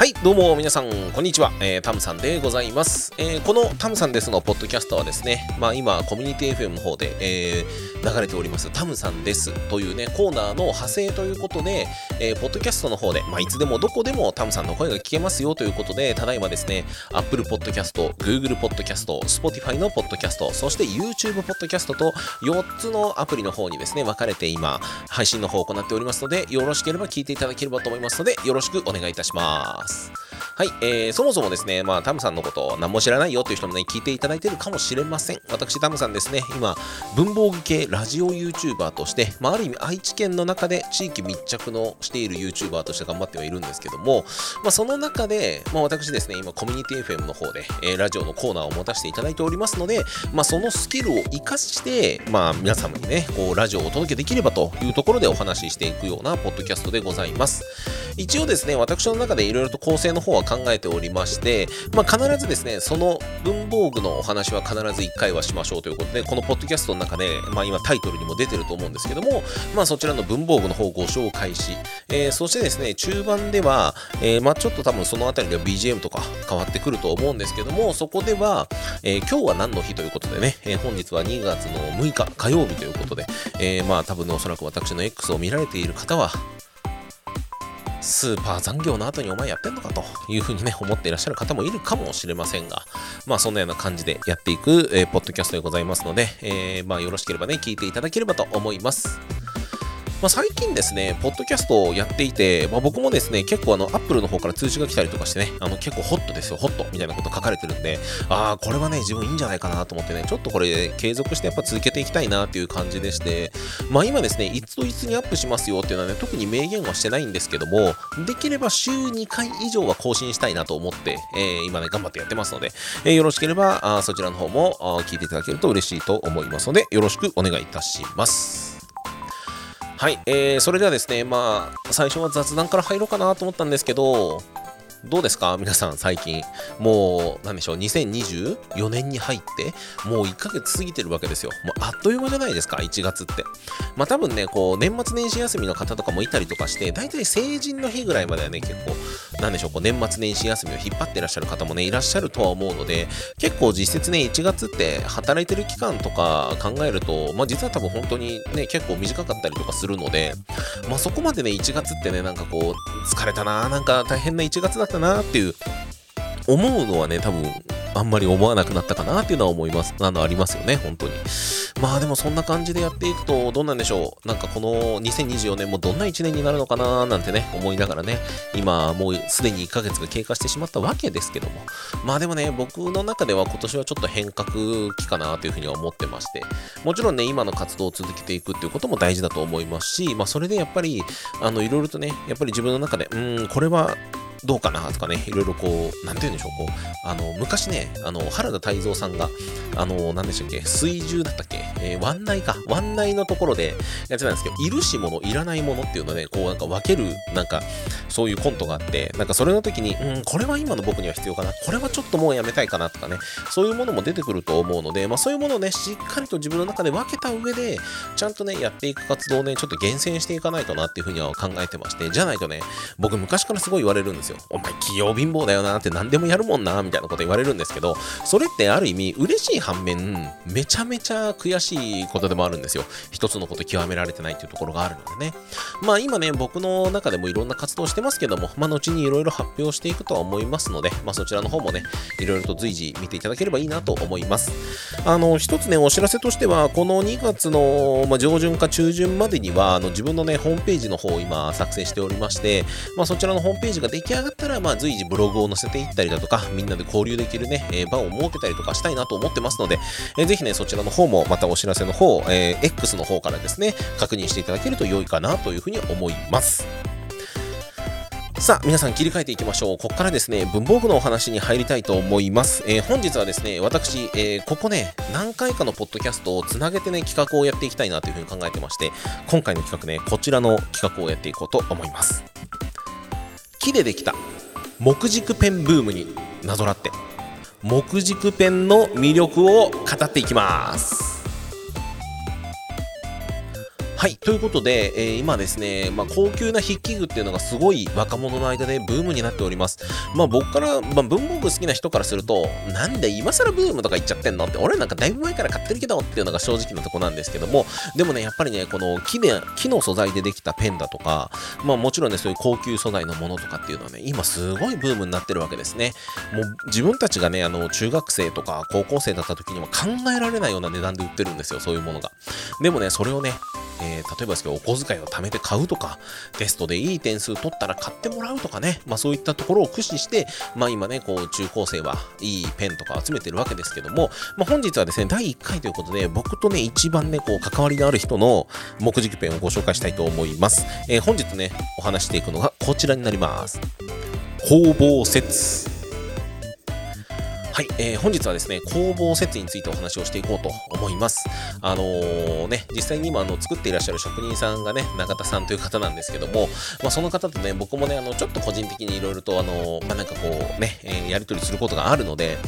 はい、どうも皆さん、こんにちは。えー、タムさんでございます。えー、このタムさんですのポッドキャストはですね、まあ今、コミュニティ FM の方で、えー、流れておりますタムさんですというね、コーナーの派生ということで、えー、ポッドキャストの方で、まあいつでもどこでもタムさんの声が聞けますよということで、ただいまですね、Apple Podcast、Google Podcast、Spotify のポッドキャスト、そして YouTube Podcast と4つのアプリの方にですね、分かれて今、配信の方を行っておりますので、よろしければ聞いていただければと思いますので、よろしくお願いいたします。はい、えー、そもそもですね、まあ、タムさんのことを何も知らないよという人もね、聞いていただいているかもしれません。私、タムさんですね、今、文房具系ラジオ YouTuber として、まあ、ある意味、愛知県の中で地域密着のしている YouTuber として頑張ってはいるんですけども、まあ、その中で、まあ、私ですね、今、コミュニティ FM の方で、えー、ラジオのコーナーを持たせていただいておりますので、まあ、そのスキルを活かして、まあ、皆様にね、こう、ラジオをお届けできればというところでお話ししていくようなポッドキャストでございます。一応ですね、私の中でいろいろと構成の方は考えておりまして、まあ、必ずですね、その文房具のお話は必ず1回はしましょうということで、このポッドキャストの中で、まあ、今タイトルにも出てると思うんですけども、まあ、そちらの文房具の方をご紹介し、えー、そしてですね、中盤では、えー、まあ、ちょっと多分そのあたりでは BGM とか変わってくると思うんですけども、そこでは、えー、今日は何の日ということでね、え本日は2月の6日火曜日ということで、えまあ多分、おそらく私の X を見られている方は、スーパー残業の後にお前やってんのかというふうにね、思っていらっしゃる方もいるかもしれませんが、まあそんなような感じでやっていく、えー、ポッドキャストでございますので、えー、まあよろしければね、聞いていただければと思います。まあ、最近ですね、ポッドキャストをやっていて、まあ、僕もですね、結構あの、アップルの方から通知が来たりとかしてね、あの、結構ホットですよ、ホットみたいなこと書かれてるんで、ああ、これはね、自分いいんじゃないかなと思ってね、ちょっとこれ継続してやっぱ続けていきたいなっていう感じでして、まあ今ですね、いつといつにアップしますよっていうのはね、特に明言はしてないんですけども、できれば週2回以上は更新したいなと思って、えー、今ね、頑張ってやってますので、えー、よろしければ、あそちらの方も聞いていただけると嬉しいと思いますので、よろしくお願いいたします。はい、えー、それではですね、まあ、最初は雑談から入ろうかなと思ったんですけど、どうですか？皆さん最近。もう、なんでしょう、2024年に入って、もう1ヶ月過ぎてるわけですよ。もうあっという間じゃないですか、1月って。まあ多分ね、こう、年末年始休みの方とかもいたりとかして、大体成人の日ぐらいまではね、結構、なんでしょう、こう年末年始休みを引っ張ってらっしゃる方もね、いらっしゃるとは思うので、結構実質ね、1月って働いてる期間とか考えると、まあ実は多分本当にね、結構短かったりとかするので、まあそこまでね、1月ってね、なんかこう、疲れたな、なんか大変な1月だったなっていう思うのはね、多分、あんまり思わなくなったかなっていうのは思います。あの、ありますよね、本当に。まあでもそんな感じでやっていくと、どうなんでしょう。なんかこの2024年もどんな1年になるのかななんてね、思いながらね、今もうすでに1ヶ月が経過してしまったわけですけども。まあでもね、僕の中では今年はちょっと変革期かなというふうには思ってまして、もちろんね、今の活動を続けていくっていうことも大事だと思いますし、まあそれでやっぱり、あの、いろいろとね、やっぱり自分の中で、うん、これはどうかなとかね、いろいろこう、なんて言うんでしょう、こう、あの、昔ね、あの、原田泰造さんが、あの、なんでしたっけ、水中だったっけ、えー、湾内か、湾内のところでやってたんですけど、いるしもの、いらないものっていうのね、こう、なんか分ける、なんか、そういうコントがあって、なんかそれの時に、うん、これは今の僕には必要かな、これはちょっともうやめたいかなとかね、そういうものも出てくると思うので、まあそういうものをね、しっかりと自分の中で分けた上で、ちゃんとね、やっていく活動をね、ちょっと厳選していかないとなっていうふうには考えてまして、じゃないとね、僕昔からすごい言われるんですよ。お前、器用貧乏だよなって何でもやるもんなみたいなこと言われるんですけど、それってある意味嬉しい反面、めちゃめちゃ悔しいことでもあるんですよ。一つのこと極められてないっていうところがあるのでね。まあ今ね、僕の中でもいろんな活動してますけども、まあ後にいろいろ発表していくとは思いますので、まあそちらの方もね、いろいろと随時見ていただければいいなと思います。あの、一つね、お知らせとしては、この2月の、まあ、上旬か中旬までには、あの自分のね、ホームページの方を今作成しておりまして、まあそちらのホームページが出来上がったら、まあ随時ブログを載せていったりだとか、みんなで交流できるね、えー、場を設けたりとかしたいなと思ってますので、えー、ぜひね、そちらの方もまたお知らせの方、えー、X の方からですね、確認していただけると良いかなというふうに思います。さあ、皆さん切り替えていきましょう。ここからですね、文房具のお話に入りたいと思います。えー、本日はですね、私、えー、ここね、何回かのポッドキャストをつなげてね、企画をやっていきたいなというふうに考えてまして、今回の企画ね、こちらの企画をやっていこうと思います。木でできた木軸ペンブームになぞらって木軸ペンの魅力を語っていきますはい、ということで、えー、今ですね、まあ、高級な筆記具っていうのがすごい若者の間でブームになっております。まあ僕から、まあ、文房具好きな人からすると、なんで今更ブームとか言っちゃってんの？って、俺なんかだいぶ前から買ってるけどっていうのが正直なとこなんですけども、でもね、やっぱりね、この木で木の素材でできたペンだとか、まあもちろんね、そういう高級素材のものとかっていうのはね、今すごいブームになってるわけですね。もう自分たちがね、あの、中学生とか高校生だった時には考えられないような値段で売ってるんですよ、そういうものが。でもね、それをね、えー、例えばですけど、お小遣いを貯めて買うとか、テストでいい点数取ったら買ってもらうとかね、まあそういったところを駆使して、まあ今ね、こう中高生はいいペンとか集めてるわけですけども、まあ本日はですね、第1回ということで、僕とね、一番ね、こう関わりのある人の木軸ペンをご紹介したいと思います。えー、本日ね、お話していくのがこちらになります。工房説。はい、えー、本日はですね、工房設についてお話をしていこうと思います。あのー、ね、実際に今あの作っていらっしゃる職人さんがね、中田さんという方なんですけども、まあ、その方とね、僕もね、あのちょっと個人的にいろいろと、あのー、まあ、なんかこうね、えー、やり取りすることがあるので、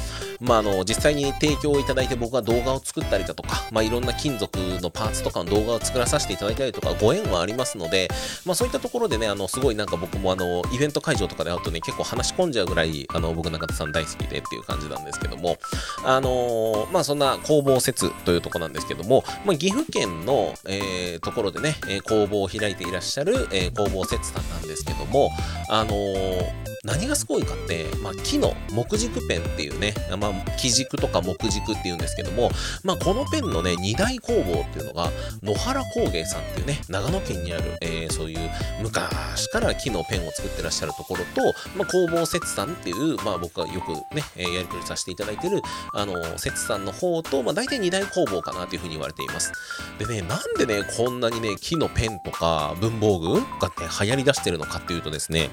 まあ、あの実際に提供をいただいて僕が動画を作ったりだとか、まあ、いろんな金属のパーツとかの動画を作らさせていただいたりとか、ご縁はありますので、まあ、そういったところでね、あのすごいなんか僕もあのイベント会場とかで会うとね、結構話し込んじゃうぐらい、あの僕、中田さん大好きでっていう感じなんですけども、あのー、まあそんな工房説というとこなんですけども、まあ、岐阜県の、えー、ところでね、工房を開いていらっしゃる、え工房説さんなんですけども、あのー、何がすごいかって、まあ、木の木軸ペンっていうね、まあ、木軸とか木軸っていうんですけども、まあ、このペンのね、二大工房っていうのが、野原工芸さんっていうね、長野県にある、えー、そういう昔から木のペンを作ってらっしゃるところと、まあ、工房節さんっていう、まあ、僕がよくね、えー、やり取りさせていただいてる、あの、節さんの方と、まあ、大体二大工房かなというふうに言われています。でね、なんでね、こんなにね、木のペンとか文房具がね、流行り出してるのかっていうとですね、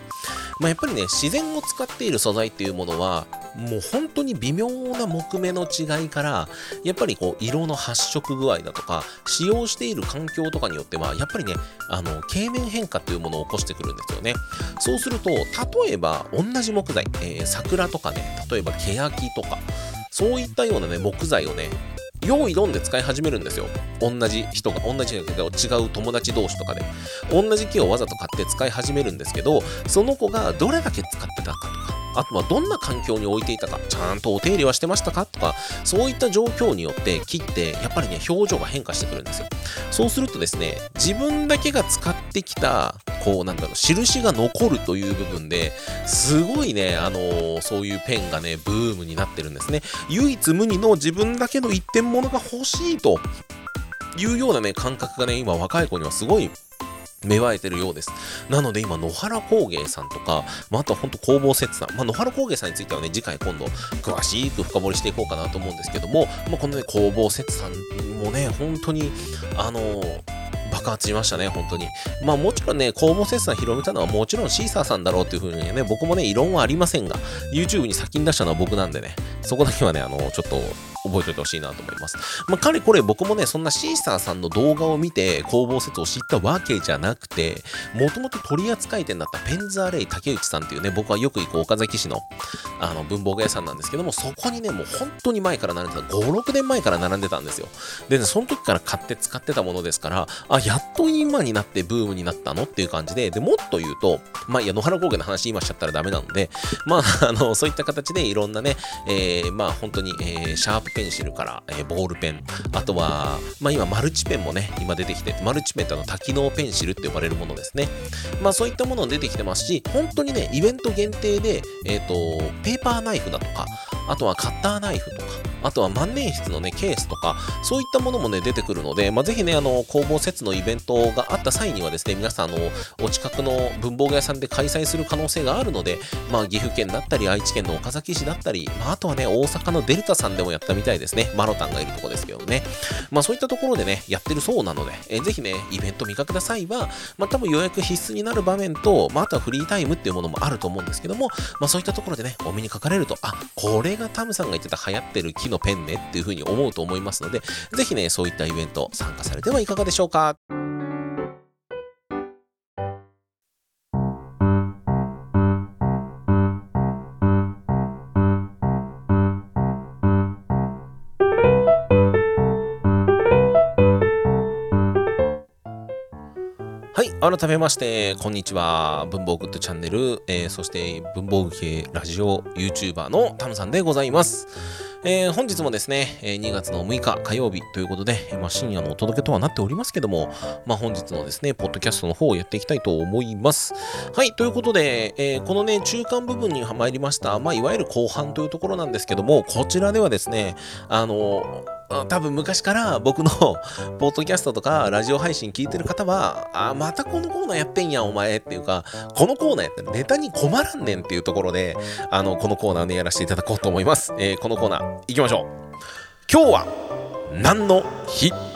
まあ、やっぱりね、自然を使っている素材っていうものは、もう本当に微妙な木目の違いから、やっぱりこう、色の発色具合だとか、使用している環境とかによっては、やっぱりね、あの、経年変化っていうものを起こしてくるんですよね。そうすると、例えば、同じ木材、えー、桜とかね、例えば、欅とか、そういったようなね、木材をね、用意どんで使い始めるんですよ。同じ人が、同じだけど違う友達同士とかで。同じ木をわざと買って使い始めるんですけど、その子がどれだけ使ってたかとか、あとはどんな環境に置いていたか、ちゃんとお手入れはしてましたかとか、そういった状況によって木ってやっぱりね、表情が変化してくるんですよ。そうするとですね、自分だけが使ってきた、こうなんだろう、印が残るという部分で、すごいね、あのー、そういうペンがね、ブームになってるんですね。唯一無二の自分だけの一点物が欲しいというようなね、感覚がね、今若い子にはすごい芽生えてるようです。なので今、野原工芸さんとか、まあ、あとは本当工房節さん、まあ、野原工芸さんについてはね、次回今度詳しく深掘りしていこうかなと思うんですけども、まあ、このね、工房節さんもね、本当に、あのー爆発しましたね、本当に。まあもちろんね、公募切算広めたのはもちろんシーサーさんだろうっていうふうにね、僕もね、異論はありませんが、YouTube に先に出したのは僕なんでね、そこだけはね、あの、ちょっと覚えておいてほしいなと思います。まあ、かれこれ僕もね、そんなシーサーさんの動画を見て工房説を知ったわけじゃなくて、もともと取扱い店だったペンズアレイ竹内さんっていうね、僕はよく行く岡崎市のあの文房具屋さんなんですけども、そこにね、もう本当に前から並んでた、5、6年前から並んでたんですよ。でね、その時から買って使ってたものですから、あ、やっと今になってブームになったの？っていう感じで、で、もっと言うと、まあ、いや、野原工芸の話今しちゃったらダメなので、まあ、あの、そういった形でいろんなね、えー、まあ、本当に、えー、シャープペンシルから、えー、ボールペン、あとは、まあ、今、マルチペンもね、今出てきて、マルチペンってあの、多機能ペンシルって呼ばれるものですね。まあ、そういったもの出てきてますし、本当にね、イベント限定で、えっ、ー、と、ペーパーナイフだとか、あとはカッターナイフとか、あとは万年筆のね、ケースとか、そういったものもね、出てくるので、まあ、ぜひね、あの、工房節のイベントがあった際にはですね、皆さん、あの、お近くの文房具屋さんで開催する可能性があるので、まあ、岐阜県だったり、愛知県の岡崎市だったり、まあ、あとはね、大阪のデルタさんでもやったたいですね。マロタンがいるとこですけどね。まあ、そういったところでね、やってるそうなので、えー、ぜひね、イベント見かけた際は、まあ、多分予約必須になる場面と、まあ、あとはフリータイムっていうものもあると思うんですけども、まあ、そういったところでね、お目にかかれると、あ、これがタムさんが言ってた流行ってる木のペンねっていうふうに思うと思いますので、ぜひね、そういったイベント参加されてはいかがでしょうか。はい改めまして、こんにちは。文房具ッドチャンネル、えー、そして文房具系ラジオ YouTuber のタムさんでございます。えー、本日もですね、2月の6日火曜日ということで、まあ、深夜のお届けとはなっておりますけども、まあ、本日のですね、ポッドキャストの方をやっていきたいと思います。はい、ということで、えー、このね、中間部分に参りました、まあ、いわゆる後半というところなんですけども、こちらではですね、あの多分昔から僕のポッドキャストとかラジオ配信聞いてる方は、あ、またこのコーナーやってんやん、お前っていうか、このコーナーやってネタに困らんねんっていうところで、あの、このコーナーね、やらせていただこうと思います。えー、このコーナー、行きましょう。今日は、何の日？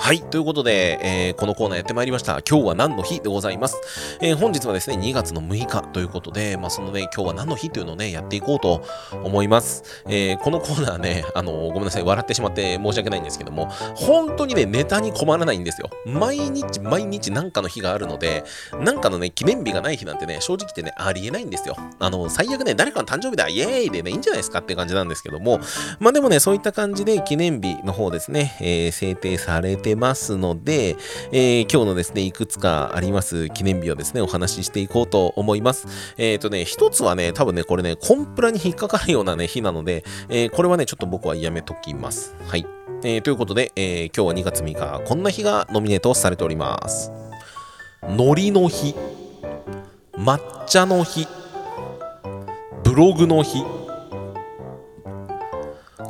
はい。ということで、えー、このコーナーやってまいりました。今日は何の日でございます？えー、本日はですね、2月の6日ということで、まあ、そのね、今日は何の日というのをね、やっていこうと思います。えー、このコーナーね、あのごめんなさい、笑ってしまって申し訳ないんですけども、本当にね、ネタに困らないんですよ。毎日毎日何かの日があるので、何かのね、記念日がない日なんてね、正直ってね、ありえないんですよ。あの、最悪ね、誰かの誕生日だ、イエーイでね、いいんじゃないですかって感じなんですけども、まあでもね、そういった感じで記念日の方ですね、え制定されてますので、えー、今日のですね、いくつかあります記念日をですね、お話ししていこうと思います。えっ、ー、とね、一つはね、多分ね、これね、コンプラに引っかかるようなね、日なので、えー、これはね、ちょっと僕はやめときます。はい。えー、ということで、えー、今日は2月3日、こんな日がノミネートされております。海苔の日、抹茶の日、ブログの日、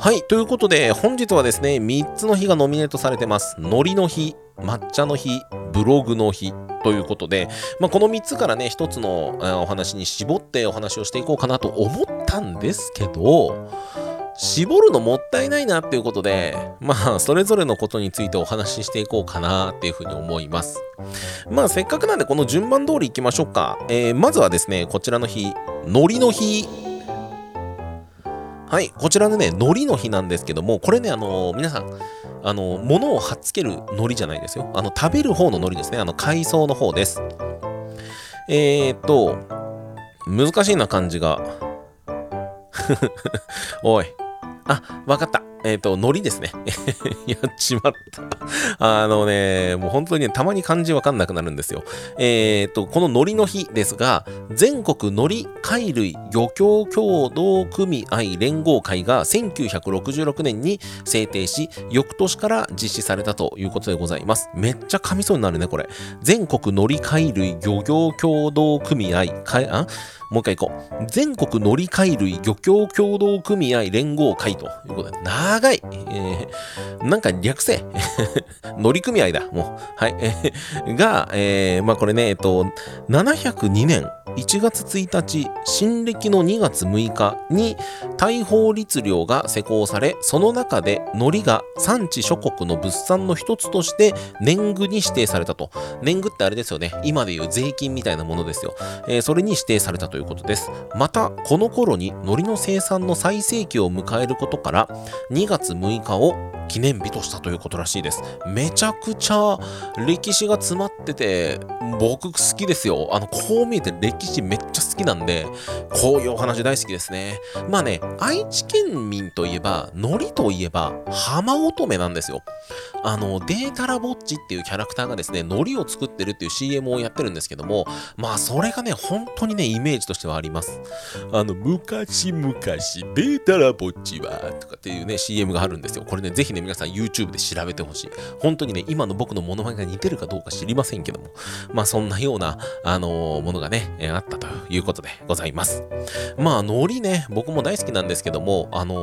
はい、ということで、本日はですね、3つの日がノミネートされてます。海苔の日、抹茶の日、ブログの日ということで、まあ、この3つからね、1つのお話に絞ってお話をしていこうかなと思ったんですけど、絞るのもったいないなっていうことで、まあ、それぞれのことについてお話ししていこうかなっていうふうに思います。まあ、せっかくなんでこの順番通り行きましょうか。えー、まずはですね、こちらの日、海苔の日はい、こちらのね、海苔の日なんですけども、これね、あのー、皆さん、あのー、物を貼っつける海苔じゃないですよ。あの、食べる方の海苔ですね。あの、海藻の方です。えー、っと、難しいな漢字が。おい。あ、わかった。えっ、ー、と、海苔ですね。やっちまった。あのね、もう本当に、ね、たまに漢字わかんなくなるんですよ。えっ、ー、と、この海苔の日ですが、全国海苔貝類漁協協同組合連合会が1966年に制定し、翌年から実施されたということでございます。めっちゃ噛みそうになるね、これ。全国海苔貝類漁業協同組合、かあ？もう一回行こう。全国海苔貝類漁協協同組合連合会ということで、長い。えー、なんか略せ。乗組合だ、もう。はい。が、えー、まあこれね、えっと、702年1月1日、新暦の2月6日に大法律令が施行され、その中で海苔が産地諸国の物産の一つとして年貢に指定されたと。年貢ってあれですよね。今でいう税金みたいなものですよ。えー、それに指定されたということです。また、この頃に海苔の生産の最盛期を迎えることから、2月6日を記念日としたということらしいです。めちゃくちゃ歴史が詰まってて、僕好きですよ。あの、こう見えて歴史めっちゃきなんで、こういうお話大好きですね。まあね、愛知県民といえば、海苔といえば、浜乙女なんですよ。あの、データラボッチっていうキャラクターがですね、海苔を作ってるっていう CM をやってるんですけども、まあ、それがね、本当にね、イメージとしてはあります。あの、昔々、データラボッチは、とかっていうね、CM があるんですよ。これね、ぜひね、皆さん YouTube で調べてほしい。本当にね、今の僕のモノマネが似てるかどうか知りませんけども、まあそんなような、あのー、ものがね、あったということことでございます。まあ、海苔ね、僕も大好きなんですけども、あの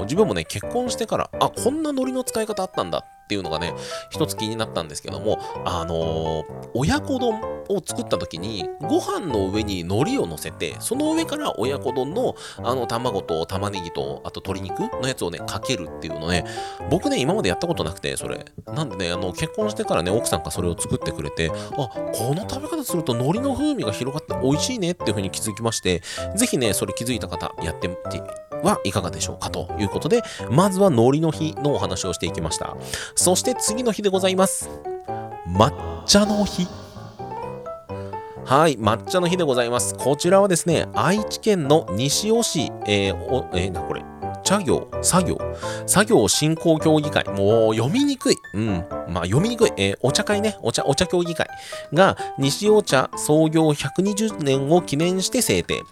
ー、自分もね、結婚してから、あ、こんな海苔の使い方あったんだっていうのがね、一つ気になったんですけども、あのー、親子丼を作った時に、ご飯の上に海苔を乗せて、その上から親子丼の、あの、卵と玉ねぎと、あと鶏肉のやつをね、かけるっていうのね、僕ね、今までやったことなくて、それ。なんでね、あの、結婚してからね、奥さんがそれを作ってくれて、あ、この食べ方すると海苔の風味が広がって美味しいねっていう風に気づきまして、ぜひね、それ気づいた方、やってみてはい。かがでしょうかとい。うことで、まずは海苔の日のお話をしてい。きました。そして次の日でござい。ます。抹茶の日。はい、抹茶の日でござい。ます。こちらはですね、愛知県の西尾市、えー、お、えー、な、これ、茶業、作業、作業振興協議会、もう読みにくい。うん。まあ読みにくい。えー、お茶会ね、お茶、お茶協議会が西お茶創業120年を記念して制定。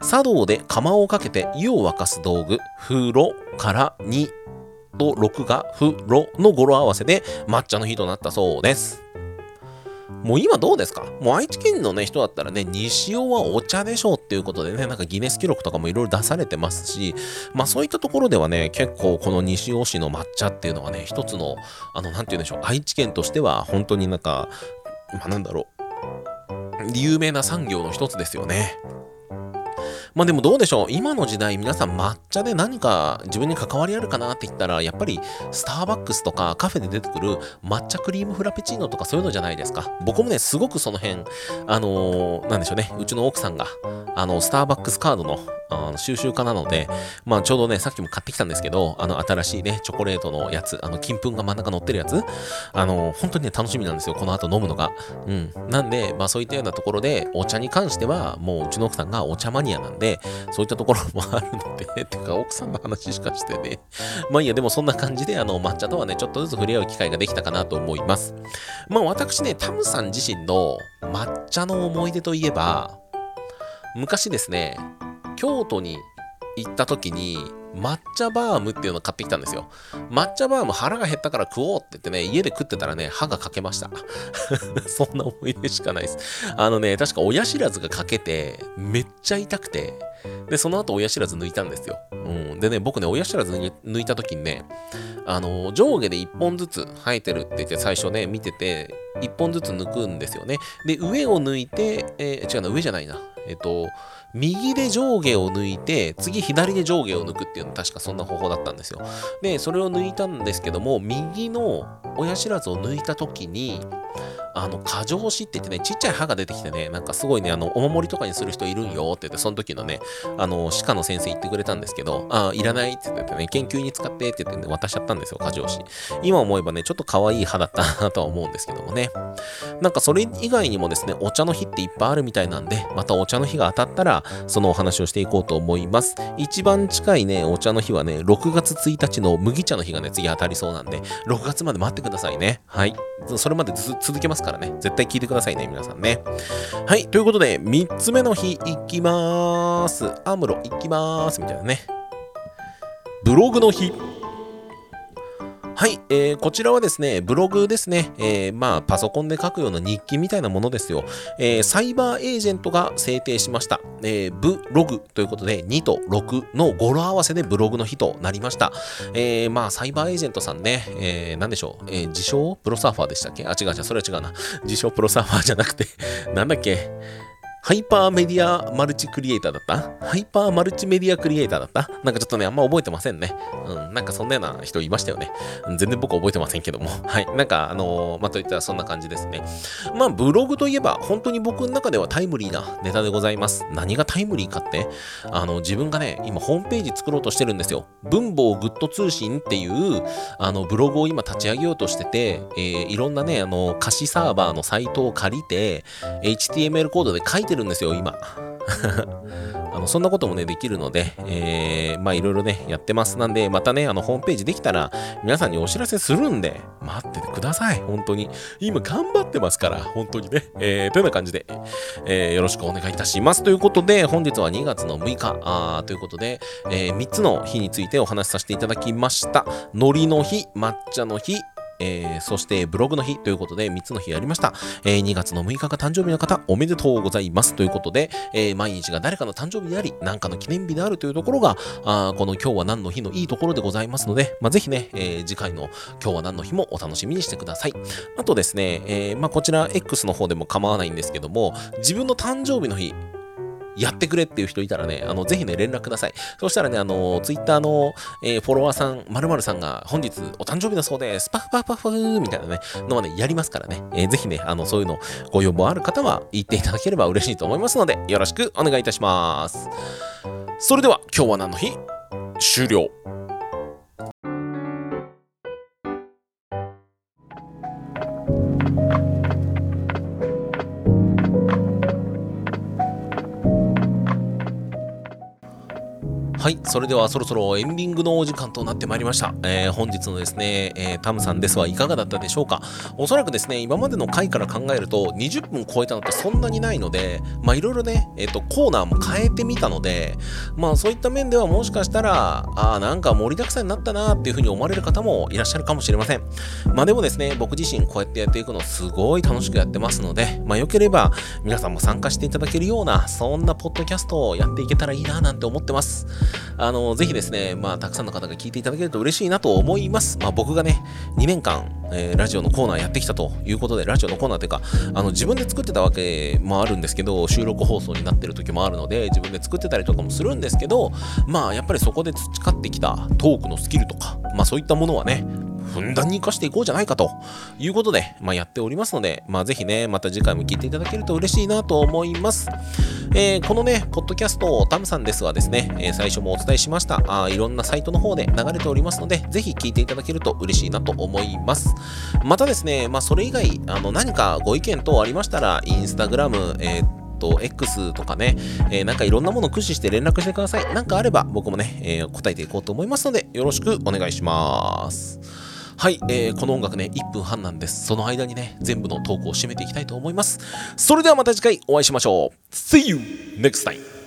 茶道で釜をかけて湯を沸かす道具、風呂から2と6が風呂の語呂合わせで抹茶の日となったそうです。もう今どうですか？もう愛知県のね、人だったらね、西尾はお茶でしょうっていうことでね、なんかギネス記録とかもいろいろ出されてますし、まあそういったところではね、結構この西尾市の抹茶っていうのはね、一つの、あの、なんて言うんでしょう、愛知県としては本当になんか、まあなんだろう、有名な産業の一つですよね。まあでもどうでしょう今の時代皆さん抹茶で何か自分に関わりあるかなって言ったらやっぱりスターバックスとかカフェで出てくる抹茶クリームフラペチーノとかそういうのじゃないですか僕もねすごくその辺あのー、なんでしょうねうちの奥さんがあのスターバックスカードのあの収集家なので、まあちょうどね、さっきも買ってきたんですけど、あの新しいね、チョコレートのやつ、あの金粉が真ん中乗ってるやつ、あの、本当にね、楽しみなんですよ、この後飲むのが。うん。なんで、まあそういったようなところで、お茶に関しては、もううちの奥さんがお茶マニアなんで、でそういったところもあるので、てか奥さんの話しかしてね。まあいいや、でもそんな感じで、あの、抹茶とはね、ちょっとずつ触れ合う機会ができたかなと思います。まあ私ね、タムさん自身の抹茶の思い出といえば、昔ですね、京都に行った時に抹茶バームっていうのを買ってきたんですよ。抹茶バーム腹が減ったから食おうって言ってね、家で食ってたらね、歯が欠けました。そんな思い出しかないです。あのね、確か親知らずが欠けて、めっちゃ痛くて、で、その後親知らず抜いたんですよ。うん。でね、僕ね、親知らず抜いた時にね、あの、上下で1本ずつ生えてるって言って最初ね、見てて、1本ずつ抜くんですよね。で、上を抜いて、えー、違うな、上じゃないな。えっと、右で上下を抜いて、次左で上下を抜くっていうのは確かそんな方法だったんですよ。で、それを抜いたんですけども、右の親知らずを抜いた時に、あの、過剰歯って言ってね、ちっちゃい歯が出てきてね、なんかすごいね、あの、お守りとかにする人いるんよって言って、その時のね、あの、歯科の先生言ってくれたんですけど、あ、いらないって言ってね、研究に使ってって言ってね、渡しちゃったんですよ、過剰歯。今思えばね、ちょっと可愛い歯だったなとは思うんですけどもね。なんかそれ以外にもですね、お茶の日っていっぱいあるみたいなんで、またお茶の日が当たったら、そのお話をしていこうと思います。一番近いね、お茶の日はね、6月1日の麦茶の日がね、次当たりそうなんで、6月まで待ってくださいね。はい。それまで続けますか？からね。絶対聞いてくださいね、皆さんね。はい。ということで、3つ目の日いきまーす。アムロいきまーす。みたいなね。ブログの日。はい、えー、こちらはですね、ブログですね、えー、まあ、パソコンで書くような日記みたいなものですよ。えー、サイバーエージェントが制定しました。えー、ブログということで、2と6の語呂合わせでブログの日となりました。えー、まあ、サイバーエージェントさんね、えー、なんでしょう、えー、自称プロサーファーでしたっけ？あ、違う違う、それは違うな。自称プロサーファーじゃなくてなんだっけ？ハイパーメディアマルチクリエイターだった？ハイパーマルチメディアクリエイターだった？なんかちょっとね、あんま覚えてませんね。うん、なんかそんなような人いましたよね。全然僕覚えてませんけども。はい。なんか、あのー、まあ、といったらそんな感じですね。まあ、ブログといえば、本当に僕の中ではタイムリーなネタでございます。何がタイムリーかって、あの、自分がね、今ホームページ作ろうとしてるんですよ。文房グッド通信っていう、あの、ブログを今立ち上げようとしてて、えー、いろんなね、あの、貸しサーバーのサイトを借りて、HTML コードで書いてるるんですよ、今。あのそんなこともね、できるので、えー、まあいろいろね、やってます。なんで、またね、あの、ホームページできたら、皆さんにお知らせするんで、待っててください。本当に。今頑張ってますから、本当にね。えー、というような感じで、えー、よろしくお願いいたします。ということで、本日は2月の6日、あということで、えー、3つの日についてお話しさせていただきました。海苔の日、抹茶の日、えー、そしてブログの日ということで3つの日やりました。えー、2月の6日が誕生日の方、おめでとうございますということで、えー、毎日が誰かの誕生日であり、何かの記念日であるというところが、あこの今日は何の日のいいところでございますので、まあ、ぜひね、え次回の今日は何の日もお楽しみにしてください。あとですね、えまあ、こちら X の方でも構わないんですけども、自分の誕生日の日、やってくれっていう人いたらね、あの、ぜひね、連絡ください。そしたらね、あの、ツイッターの、えー、フォロワーさん、まるさんが、本日お誕生日だそうです。パフパフパフーみたいなね、のはね、やりますからね。えー、ぜひね、あの、そういうの、ご要望ある方は言っていただければ嬉しいと思いますので、よろしくお願いいたします。それでは、今日は何の日？終了。はい、それではそろそろエンディングのお時間となってまいりました。えー、本日のですね、えー、タムさんですはいかがだったでしょうかおそらくですね、今までの回から考えると20分超えたのってそんなにないので、まあいろいろね、えっ、ー、と、コーナーも変えてみたので、まあそういった面ではもしかしたら、ああ、なんか盛りだくさんになったなっていうふうに思われる方もいらっしゃるかもしれません。まあでもですね、僕自身こうやってやっていくのすごい楽しくやってますので、まあよければ皆さんも参加していただけるような、そんなポッドキャストをやっていけたらいいななんて思ってます。あの、ぜひですね、まあ、たくさんの方が聞いていただけると嬉しいなと思います。まあ、僕がね、2年間、えー、ラジオのコーナーやってきたということで、ラジオのコーナーというか、あの、自分で作ってたわけもあるんですけど、収録放送になってる時もあるので、自分で作ってたりとかもするんですけど、まあ、やっぱりそこで培ってきたトークのスキルとか、まあ、そういったものはね、ふんだんに活かしていこうじゃないかということで、まあ、やっておりますので、まあ、ぜひね、また次回も聞いていただけると嬉しいなと思います。えー、このね、ポッドキャスト、タムさんですがですね、えー、最初もお伝えしました、あいろんなサイトの方で流れておりますので、ぜひ聞いていただけると嬉しいなと思います。またですね、まあ、それ以外、あの何かご意見等ありましたら、インスタグラム、えーと、X とかね、えー、なんかいろんなものを駆使して連絡してください。なんかあれば僕もね、えー、答えていこうと思いますので、よろしくお願いします。はい、えー、この音楽ね、1分半なんです。その間にね、全部の投稿を締めていきたいと思います。それではまた次回お会いしましょう。See you next time!